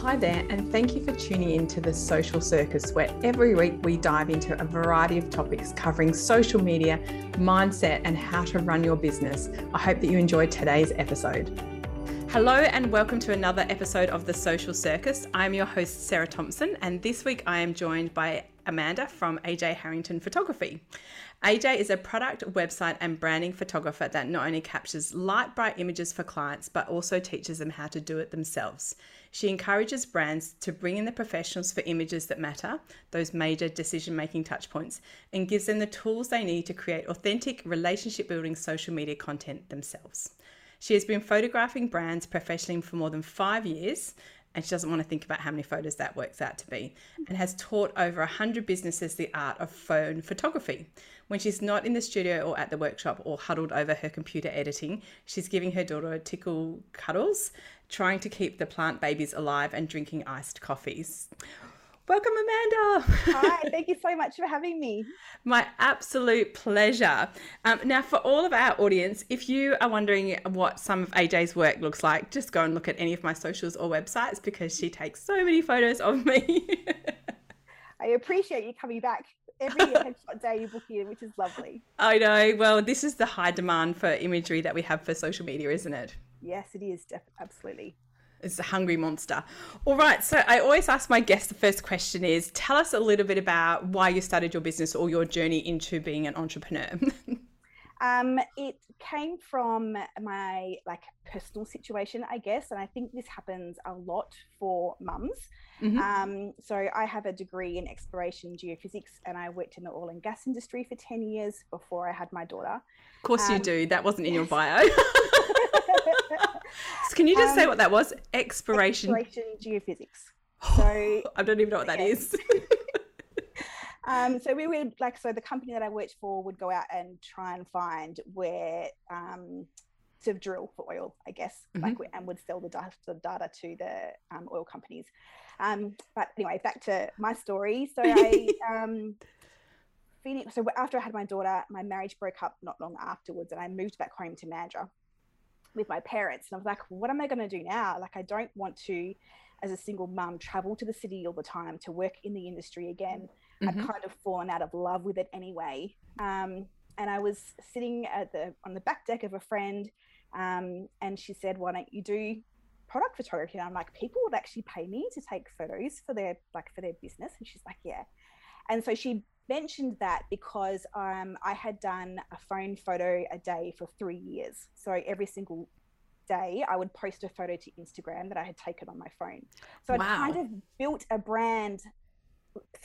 Hi there, and thank you for tuning in to the Social Circus, where every week we dive into a variety of topics covering social media, mindset, and how to run your business. I hope that you enjoyed today's episode. Hello, and welcome to another episode of the Social Circus. I'm your host, Sarah Thompson, and this week I am joined by Amanda from AJ Harrington Photography. AJ is a product, website, and branding photographer that not only captures light, bright images for clients, but also teaches them how to do it themselves. She encourages brands to bring in the professionals for images that matter, those major decision making touchpoints, and gives them the tools they need to create authentic, relationship building social media content themselves. She has been photographing brands professionally for more than five years and she doesn't want to think about how many photos that works out to be, and has taught over 100 businesses the art of phone photography. When she's not in the studio or at the workshop or huddled over her computer editing, she's giving her daughter tickle cuddles, trying to keep the plant babies alive, and drinking iced coffees. Welcome, Amanda. Hi, thank you so much for having me. My absolute pleasure. Um, now, for all of our audience, if you are wondering what some of AJ's work looks like, just go and look at any of my socials or websites because she takes so many photos of me. I appreciate you coming back every headshot day you book in, which is lovely. I know. Well, this is the high demand for imagery that we have for social media, isn't it? Yes, it is. Absolutely. It's a hungry monster. All right. So I always ask my guests the first question is tell us a little bit about why you started your business or your journey into being an entrepreneur. um, it came from my like personal situation, I guess. And I think this happens a lot for mums. Mm-hmm. Um, so I have a degree in exploration geophysics and I worked in the oil and gas industry for 10 years before I had my daughter. Of course um, you do. That wasn't in yes. your bio. so Can you just um, say what that was? Exploration. Exploration geophysics. So I don't even know what that is. um, so we would like so the company that I worked for would go out and try and find where um, to drill for oil, I guess, mm-hmm. like and would sell the data, the data to the um, oil companies. Um, but anyway, back to my story. So I um, finished. So after I had my daughter, my marriage broke up not long afterwards, and I moved back home to Mandurah with my parents. And I was like, what am I going to do now? Like, I don't want to, as a single mum, travel to the city all the time to work in the industry again. Mm-hmm. I'd kind of fallen out of love with it anyway. Um, and I was sitting at the on the back deck of a friend, um, and she said, "Why don't you do product photography?" And I'm like, "People would actually pay me to take photos for their like for their business." And she's like, "Yeah." And so she mentioned that because um, I had done a phone photo a day for three years. So every single day, I would post a photo to Instagram that I had taken on my phone. So wow. I kind of built a brand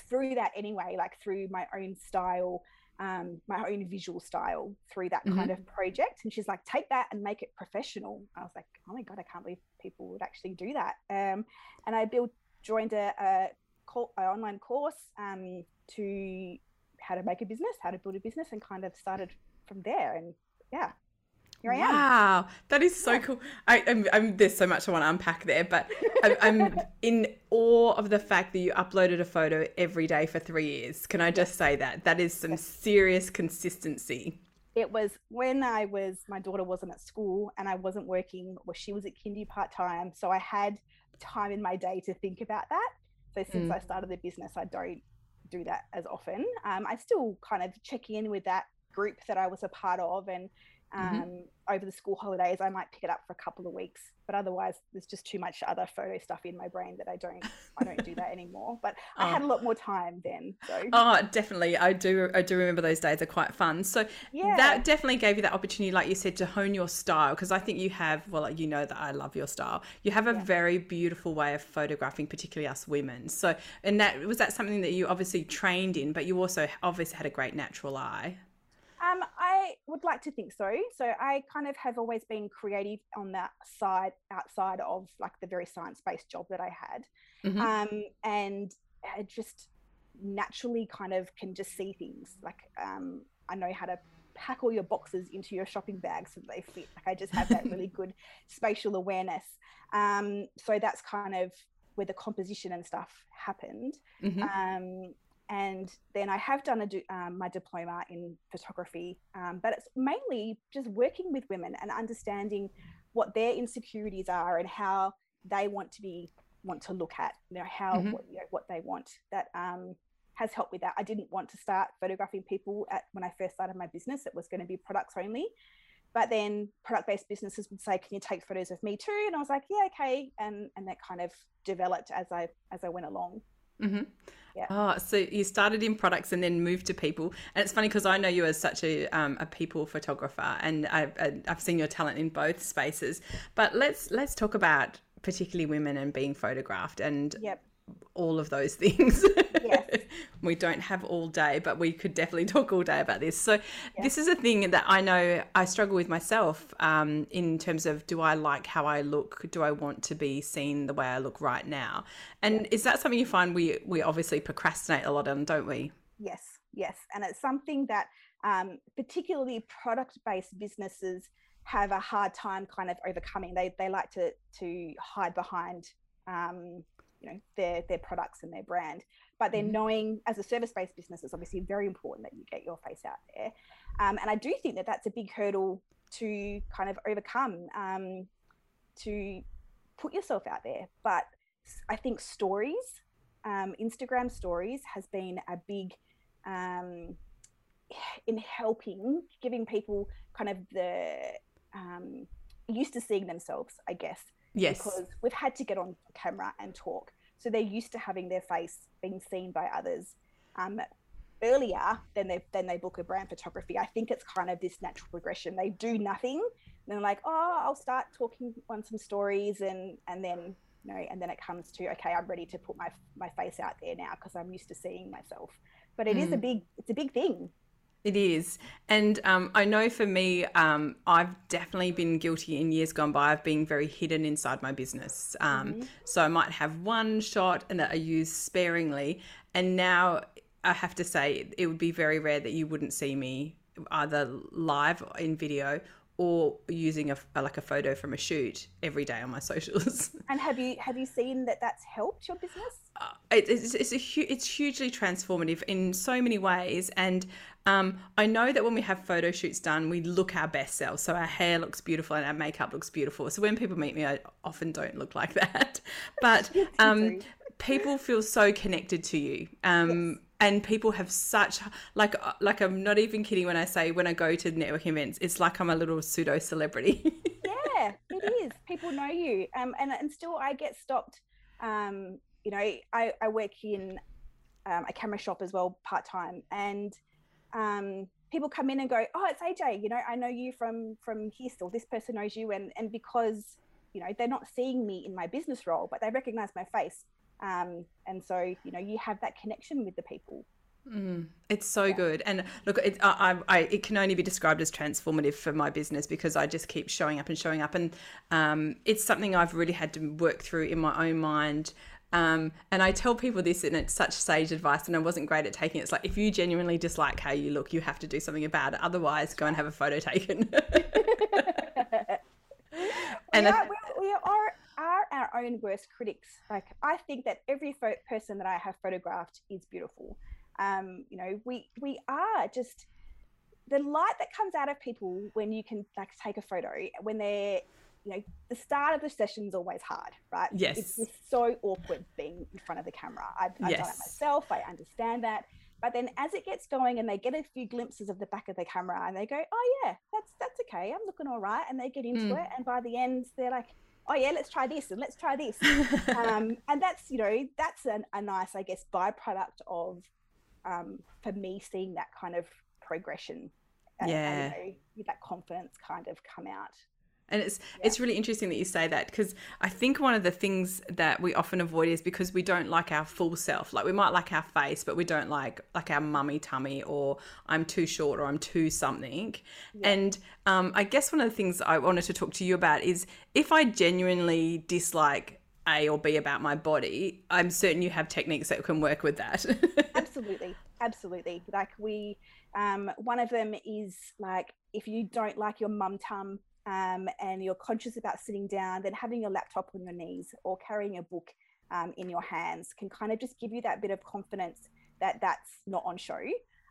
through that anyway, like through my own style, um, my own visual style through that mm-hmm. kind of project. And she's like, take that and make it professional. I was like, oh my God, I can't believe people would actually do that. Um, and I built, joined a, a, call, a online course um, to how to make a business, how to build a business, and kind of started from there. And yeah, here I am. Wow, that is so yeah. cool. I, I'm, I'm, there's so much I want to unpack there, but I'm, I'm, in awe of the fact that you uploaded a photo every day for three years. Can I just say that? That is some serious consistency. It was when I was, my daughter wasn't at school and I wasn't working, or she was at kindy part time. So I had time in my day to think about that. So since mm. I started the business, I don't do that as often. Um, I still kind of check in with that group that I was a part of and. Um, mm-hmm. over the school holidays i might pick it up for a couple of weeks but otherwise there's just too much other photo stuff in my brain that i don't i don't do that anymore but i had a oh. lot more time then so oh definitely i do i do remember those days are quite fun so yeah. that definitely gave you that opportunity like you said to hone your style because i think you have well you know that i love your style you have a yeah. very beautiful way of photographing particularly us women so and that was that something that you obviously trained in but you also obviously had a great natural eye um, I would like to think so. So I kind of have always been creative on that side, outside of like the very science-based job that I had, mm-hmm. um, and I just naturally kind of can just see things. Like um, I know how to pack all your boxes into your shopping bag so they fit. Like I just have that really good spatial awareness. Um, so that's kind of where the composition and stuff happened. Mm-hmm. Um, and then I have done a, um, my diploma in photography, um, but it's mainly just working with women and understanding what their insecurities are and how they want to be want to look at you know how mm-hmm. what, you know, what they want. That um, has helped with that. I didn't want to start photographing people at when i first started my business it was going to be products only. But then product based businesses would say can you take photos of me too? And i was like yeah okay and and that kind of developed as i as i went along mm-hmm. yeah. Oh, so you started in products and then moved to people, and it's funny because I know you as such a um, a people photographer, and I've I've seen your talent in both spaces. But let's let's talk about particularly women and being photographed and yep. all of those things. We don't have all day, but we could definitely talk all day about this. So, this is a thing that I know I struggle with myself um, in terms of do I like how I look? Do I want to be seen the way I look right now? And is that something you find we, we obviously procrastinate a lot on, don't we? Yes, yes. And it's something that um, particularly product based businesses have a hard time kind of overcoming. They, they like to, to hide behind um, you know their their products and their brand but then mm-hmm. knowing as a service-based business it's obviously very important that you get your face out there um, and i do think that that's a big hurdle to kind of overcome um, to put yourself out there but i think stories um, instagram stories has been a big um, in helping giving people kind of the um, used to seeing themselves i guess Yes. Because we've had to get on camera and talk. So they're used to having their face being seen by others um, earlier than they than they book a brand photography. I think it's kind of this natural progression. They do nothing, and they're like, oh, I'll start talking on some stories, and and then you know, and then it comes to okay, I'm ready to put my my face out there now because I'm used to seeing myself. But it mm. is a big it's a big thing. It is. And um, I know for me, um, I've definitely been guilty in years gone by of being very hidden inside my business. Um, mm-hmm. So I might have one shot and that I use sparingly. And now I have to say, it would be very rare that you wouldn't see me either live in video or using a, like a photo from a shoot every day on my socials. And have you have you seen that that's helped your business? Uh, it, it's it's, a, it's hugely transformative in so many ways, and um, I know that when we have photo shoots done, we look our best selves. So our hair looks beautiful and our makeup looks beautiful. So when people meet me, I often don't look like that, but um, people feel so connected to you. Um, yes and people have such like uh, like I'm not even kidding when I say when I go to networking events, it's like I'm a little pseudo celebrity. yeah, it is. People know you, um, and and still I get stopped. Um, you know, I I work in um, a camera shop as well part time, and um, people come in and go, "Oh, it's AJ. You know, I know you from from here. Still, this person knows you, and and because you know they're not seeing me in my business role, but they recognize my face um, and so, you know, you have that connection with the people. Mm, it's so yeah. good, and look, it, I, I, it can only be described as transformative for my business because I just keep showing up and showing up, and um, it's something I've really had to work through in my own mind. Um, and I tell people this, and it's such sage advice, and I wasn't great at taking it. It's like if you genuinely dislike how you look, you have to do something about it. Otherwise, go and have a photo taken. and we are, we are are our own worst critics. Like I think that every fo- person that I have photographed is beautiful. Um, you know, we we are just the light that comes out of people when you can like take a photo when they're you know the start of the session is always hard right? Yes. it's just so awkward being in front of the camera. I've, I've yes. done it myself i understand that. But then as it gets going and they get a few glimpses of the back of the camera and they go oh yeah that's that's okay i'm looking all right and they get into mm. it and by the end they're like oh yeah let's try this and let's try this. Um, and that's you know that's an, a nice i guess byproduct of um, for me seeing that kind of progression and, yeah and, you know, that confidence kind of come out and it's yeah. it's really interesting that you say that because I think one of the things that we often avoid is because we don't like our full self. Like we might like our face, but we don't like like our mummy tummy or I'm too short or I'm too something. Yeah. And um, I guess one of the things I wanted to talk to you about is if I genuinely dislike a or B about my body, I'm certain you have techniques that can work with that. absolutely, absolutely. Like we, um, one of them is like if you don't like your mum tum um, and you're conscious about sitting down, then having your laptop on your knees or carrying a book um, in your hands can kind of just give you that bit of confidence that that's not on show.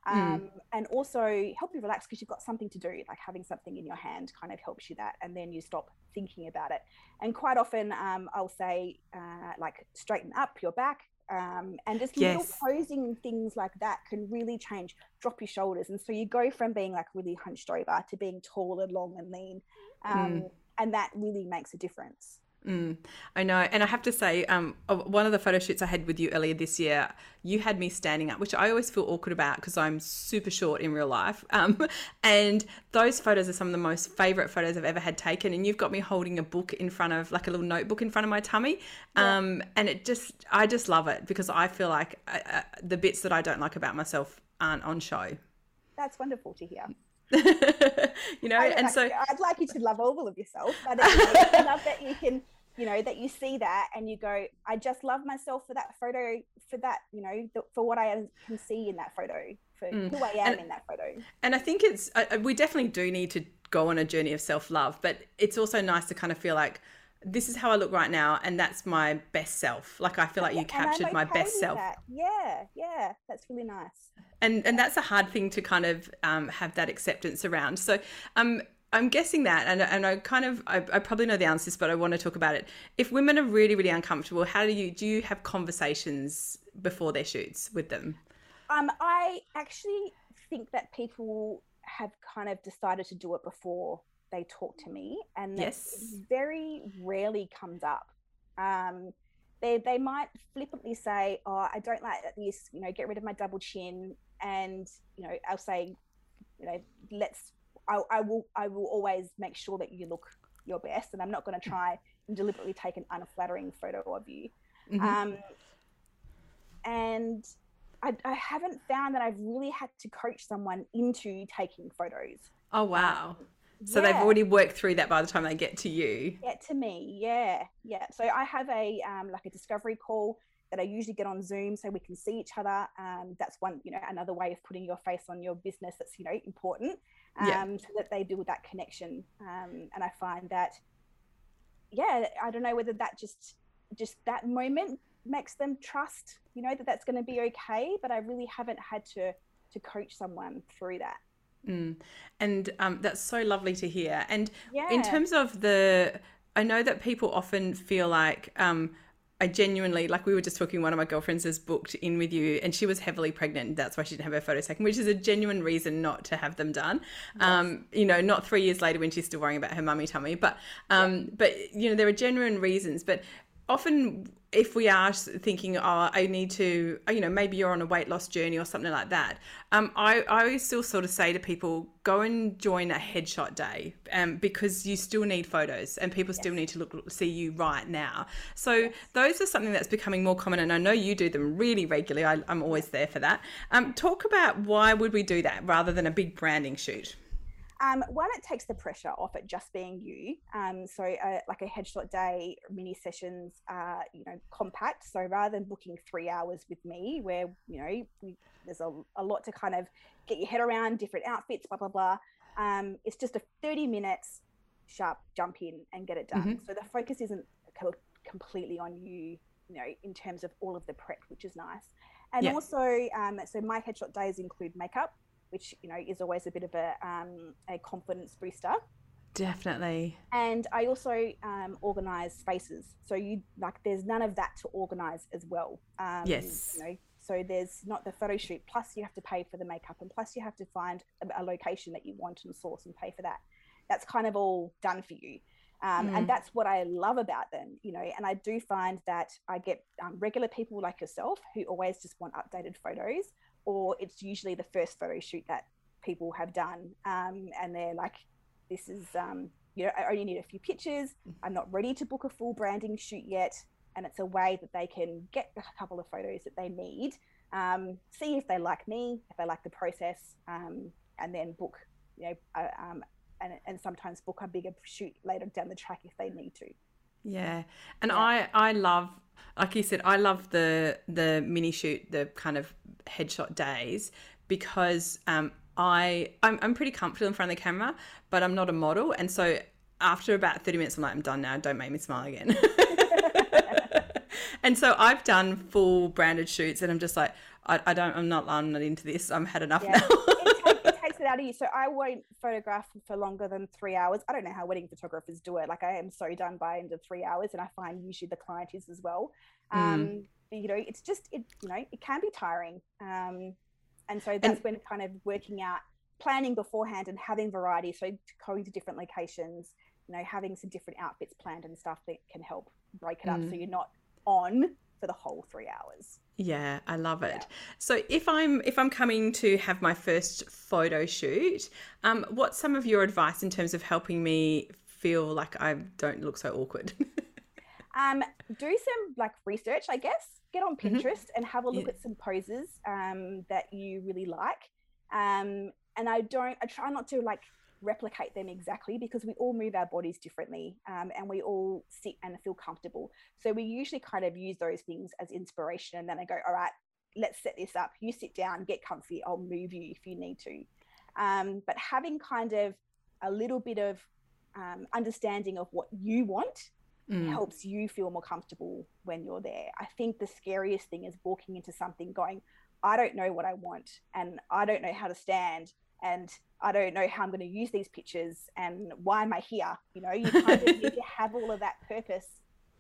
Hmm. Um, mm. And also help you relax because you've got something to do, like having something in your hand kind of helps you that. And then you stop thinking about it. And quite often um, I'll say, uh, like, straighten up your back, um, and just yes. little posing things like that can really change drop your shoulders and so you go from being like really hunched over to being tall and long and lean um, mm. and that really makes a difference Mm, I know. And I have to say, um, one of the photo shoots I had with you earlier this year, you had me standing up, which I always feel awkward about because I'm super short in real life. Um, and those photos are some of the most favorite photos I've ever had taken. And you've got me holding a book in front of, like a little notebook in front of my tummy. Um, yeah. And it just, I just love it because I feel like uh, uh, the bits that I don't like about myself aren't on show. That's wonderful to hear. you know, and like, so I'd like you to love all of yourself, but I love that you can, you know, that you see that and you go, I just love myself for that photo, for that, you know, for what I can see in that photo, for mm. who I am and, in that photo. And I think it's, uh, we definitely do need to go on a journey of self love, but it's also nice to kind of feel like this is how I look right now, and that's my best self. Like I feel like you captured okay my best self. That. Yeah, yeah, that's really nice. And and that's a hard thing to kind of um, have that acceptance around. So um, I'm guessing that, and, and I kind of, I, I, probably know the answers, but I want to talk about it. If women are really, really uncomfortable, how do you, do you have conversations before their shoots with them? Um, I actually think that people have kind of decided to do it before they talk to me, and yes. very rarely comes up. Um, they they might flippantly say, "Oh, I don't like this," you know, get rid of my double chin, and you know, I'll say, you know, let's. I, I will I will always make sure that you look your best, and I'm not going to try and deliberately take an unflattering photo of you. Mm-hmm. Um, and I, I, haven't found that I've really had to coach someone into taking photos. Oh wow! Um, so yeah. they've already worked through that by the time they get to you. Get to me, yeah, yeah. So I have a um, like a discovery call that I usually get on Zoom so we can see each other. Um, that's one, you know, another way of putting your face on your business that's you know important, um, yeah. so that they build that connection. Um, and I find that, yeah, I don't know whether that just just that moment makes them trust, you know, that that's going to be okay. But I really haven't had to to coach someone through that. Mm. And um, that's so lovely to hear. And yeah. in terms of the, I know that people often feel like, um, I genuinely, like we were just talking, one of my girlfriends is booked in with you and she was heavily pregnant. That's why she didn't have her photos taken, which is a genuine reason not to have them done. Yes. Um, you know, not three years later when she's still worrying about her mummy tummy, but, um, yeah. but, you know, there are genuine reasons. But often if we are thinking, oh, I need to, you know, maybe you're on a weight loss journey or something like that, um, I, I still sort of say to people, go and join a headshot day um, because you still need photos and people yes. still need to look see you right now. So yes. those are something that's becoming more common, and I know you do them really regularly. I, am always there for that. Um, talk about why would we do that rather than a big branding shoot? Um, one, it takes the pressure off it just being you. Um, so, uh, like a headshot day, mini sessions are, you know, compact. So, rather than booking three hours with me, where, you know, we, there's a, a lot to kind of get your head around, different outfits, blah, blah, blah. Um, it's just a 30 minutes sharp jump in and get it done. Mm-hmm. So, the focus isn't completely on you, you know, in terms of all of the prep, which is nice. And yeah. also, um, so my headshot days include makeup which you know is always a bit of a um, a confidence booster. Definitely. And I also um, organize spaces, so you like there's none of that to organize as well. Um, yes. You know, so there's not the photo shoot. Plus, you have to pay for the makeup, and plus you have to find a, a location that you want and source and pay for that. That's kind of all done for you. Um, mm. And that's what I love about them, you know. And I do find that I get um, regular people like yourself who always just want updated photos, or it's usually the first photo shoot that people have done um, and they're like this is um, you know i only need a few pictures. I'm not ready to book a full branding shoot yet. And it's a way that they can get a couple of photos that they need um, see if they like me if they like the process um, and then book you know uh, um, and, and sometimes book a bigger shoot later down the track if they need to. Yeah. And yeah. i i love like you said i love the the mini shoot the kind of headshot days because um, I I'm, I'm pretty comfortable in front of the camera, but I'm not a model, and so after about 30 minutes, I'm like, I'm done now. Don't make me smile again. and so I've done full branded shoots, and I'm just like, I, I don't I'm not I'm not into this. I'm had enough yeah. now. it, take, it, takes it out of you. So I won't photograph for longer than three hours. I don't know how wedding photographers do it. Like I am so done by end of three hours, and I find usually the client is as well. Mm. Um, mm. You know, it's just it. You know, it can be tiring. Um, and so that's and, when kind of working out planning beforehand and having variety so going to different locations you know having some different outfits planned and stuff that can help break it up mm. so you're not on for the whole three hours yeah i love it yeah. so if i'm if i'm coming to have my first photo shoot um what's some of your advice in terms of helping me feel like i don't look so awkward um do some like research i guess get on mm-hmm. Pinterest mm-hmm. and have a look yeah. at some poses um, that you really like. Um, and I don't, I try not to like replicate them exactly because we all move our bodies differently um, and we all sit and feel comfortable. So we usually kind of use those things as inspiration. And then I go, all right, let's set this up. You sit down, get comfy. I'll move you if you need to. Um, but having kind of a little bit of um, understanding of what you want mm. helps you feel more comfortable when you're there. I think the scariest thing is walking into something going, I don't know what I want and I don't know how to stand and I don't know how I'm going to use these pictures and why am I here? You know, you kind of need to have all of that purpose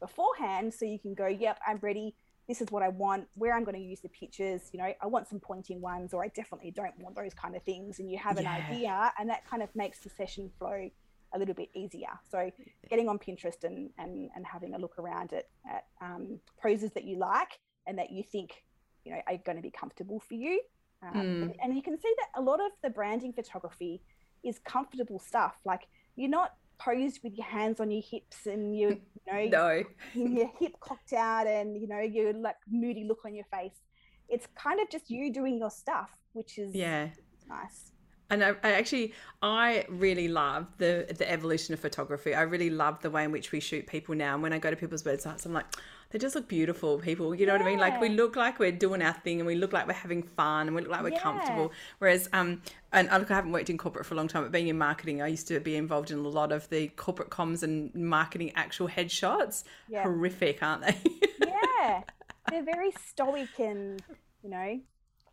beforehand so you can go, yep, I'm ready. This is what I want, where I'm going to use the pictures. You know, I want some pointing ones, or I definitely don't want those kind of things. And you have an yeah. idea, and that kind of makes the session flow a little bit easier. So getting on Pinterest and, and, and having a look around at, at um, poses that you like and that you think, you know, are going to be comfortable for you. Um, mm. and you can see that a lot of the branding photography is comfortable stuff. Like you're not posed with your hands on your hips and you, you know, no. your hip cocked out and, you know, your like moody look on your face. It's kind of just you doing your stuff, which is yeah nice and I, I, actually I really love the the evolution of photography. I really love the way in which we shoot people now. And when I go to people's websites, I'm like, they just look beautiful, people. You know yeah. what I mean? Like we look like we're doing our thing, and we look like we're having fun, and we look like we're yeah. comfortable. Whereas, um, and I look, I haven't worked in corporate for a long time, but being in marketing, I used to be involved in a lot of the corporate comms and marketing actual headshots. Yeah. Horrific, aren't they? yeah, they're very stoic and you know,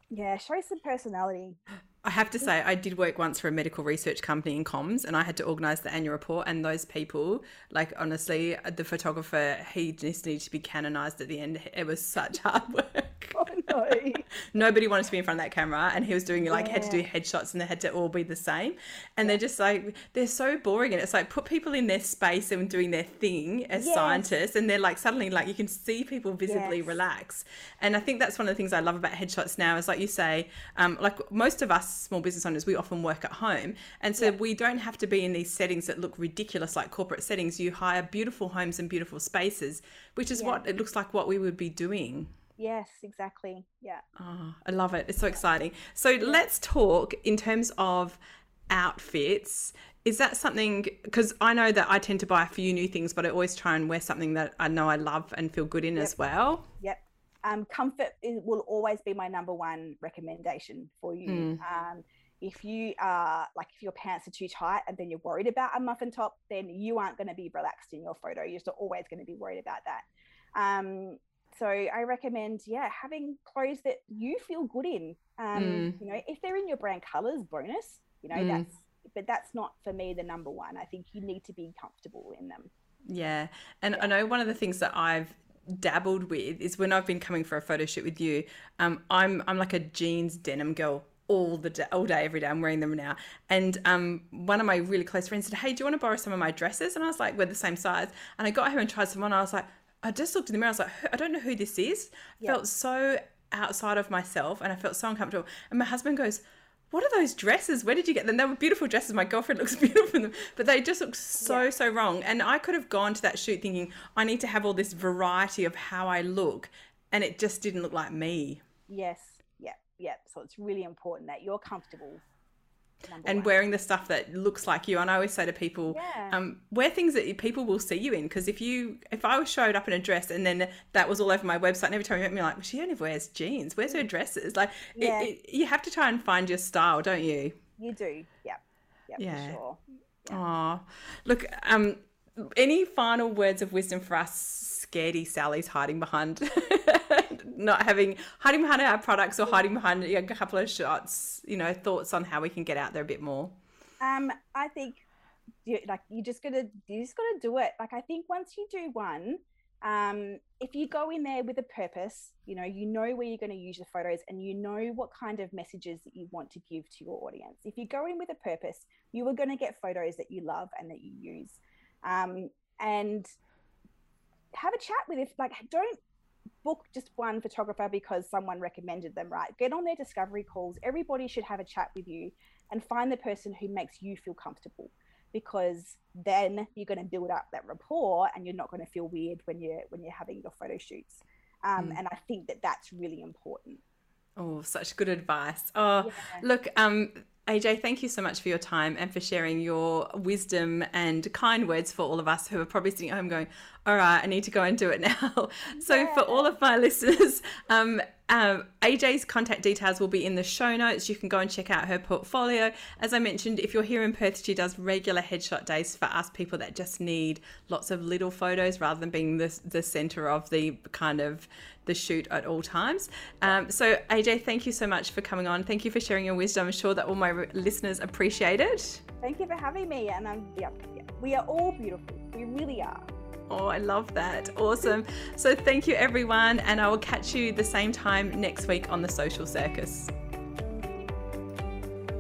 yeah, show some personality. I have to say, I did work once for a medical research company in comms, and I had to organise the annual report. And those people, like honestly, the photographer, he just needed to be canonised at the end. It was such hard work. Oh no! Nobody wanted to be in front of that camera, and he was doing like yeah. had to do headshots, and they had to all be the same. And yeah. they're just like they're so boring, and it's like put people in their space and doing their thing as yes. scientists, and they're like suddenly like you can see people visibly yes. relax. And I think that's one of the things I love about headshots now is like you say, um, like most of us small business owners, we often work at home. And so yeah. we don't have to be in these settings that look ridiculous like corporate settings. You hire beautiful homes and beautiful spaces, which is what it looks like what we would be doing. Yes, exactly. Yeah. Oh, I love it. It's so exciting. So yeah. let's talk in terms of outfits. Is that something? Because I know that I tend to buy a few new things, but I always try and wear something that I know I love and feel good in yep. as well. Yep um, comfort is, will always be my number one recommendation for you. Mm. Um, if you are like if your pants are too tight and then you're worried about a muffin top, then you aren't going to be relaxed in your photo. You're just always going to be worried about that. Um, so I recommend, yeah, having clothes that you feel good in. Um, mm. You know, if they're in your brand colors, bonus. You know, mm. that's but that's not for me the number one. I think you need to be comfortable in them. Yeah, and yeah. I know one of the things that I've dabbled with is when I've been coming for a photo shoot with you. Um, I'm I'm like a jeans denim girl all the day, all day, every day. I'm wearing them now. And um, one of my really close friends said, "Hey, do you want to borrow some of my dresses?" And I was like, "We're the same size." And I got home and tried some on. I was like, I just looked in the mirror. I was like, I don't know who this is. Yeah. Felt so outside of myself, and I felt so uncomfortable. And my husband goes, what are those dresses? Where did you get them? They were beautiful dresses. My girlfriend looks beautiful in them, but they just look so, yeah. so wrong. And I could have gone to that shoot thinking, I need to have all this variety of how I look. And it just didn't look like me. Yes. Yeah. Yeah. So it's really important that you're comfortable and one. wearing the stuff that looks like you. And I always say to people, yeah. um, wear things that people will see you in. Because if you, if I was showed up in a dress and then that was all over my website, and every time you met me, like, well, she only wears jeans. Where's her dresses? Like, yeah. it, it, you have to try and find your style, don't you? You do. Yeah. Yep, yeah. sure. Yeah. look. Um, any final words of wisdom for us, scaredy Sally's hiding behind not having hiding behind our products or hiding behind a couple of shots. You know, thoughts on how we can get out there a bit more. Um, I think you, like you just gotta you just gotta do it. Like I think once you do one, um, if you go in there with a purpose, you know, you know where you're going to use the photos and you know what kind of messages that you want to give to your audience. If you go in with a purpose, you are going to get photos that you love and that you use. Um, and have a chat with if like don't book just one photographer because someone recommended them right? Get on their discovery calls. Everybody should have a chat with you and find the person who makes you feel comfortable because then you're going to build up that rapport and you're not going to feel weird when you're when you're having your photo shoots. Um, mm. and i think that that's really important. Oh such good advice. Oh yeah. look um AJ, thank you so much for your time and for sharing your wisdom and kind words for all of us who are probably sitting at home going, all right, I need to go and do it now. so, yeah. for all of my listeners, um, um, AJ's contact details will be in the show notes. You can go and check out her portfolio. As I mentioned, if you're here in Perth, she does regular headshot days for us people that just need lots of little photos rather than being the, the center of the kind of the shoot at all times. Um, so, AJ, thank you so much for coming on. Thank you for sharing your wisdom. I'm sure that all my listeners appreciate it. Thank you for having me. And I'm, yeah, yeah, we are all beautiful. We really are. Oh, I love that. Awesome. So, thank you, everyone. And I will catch you the same time next week on the Social Circus.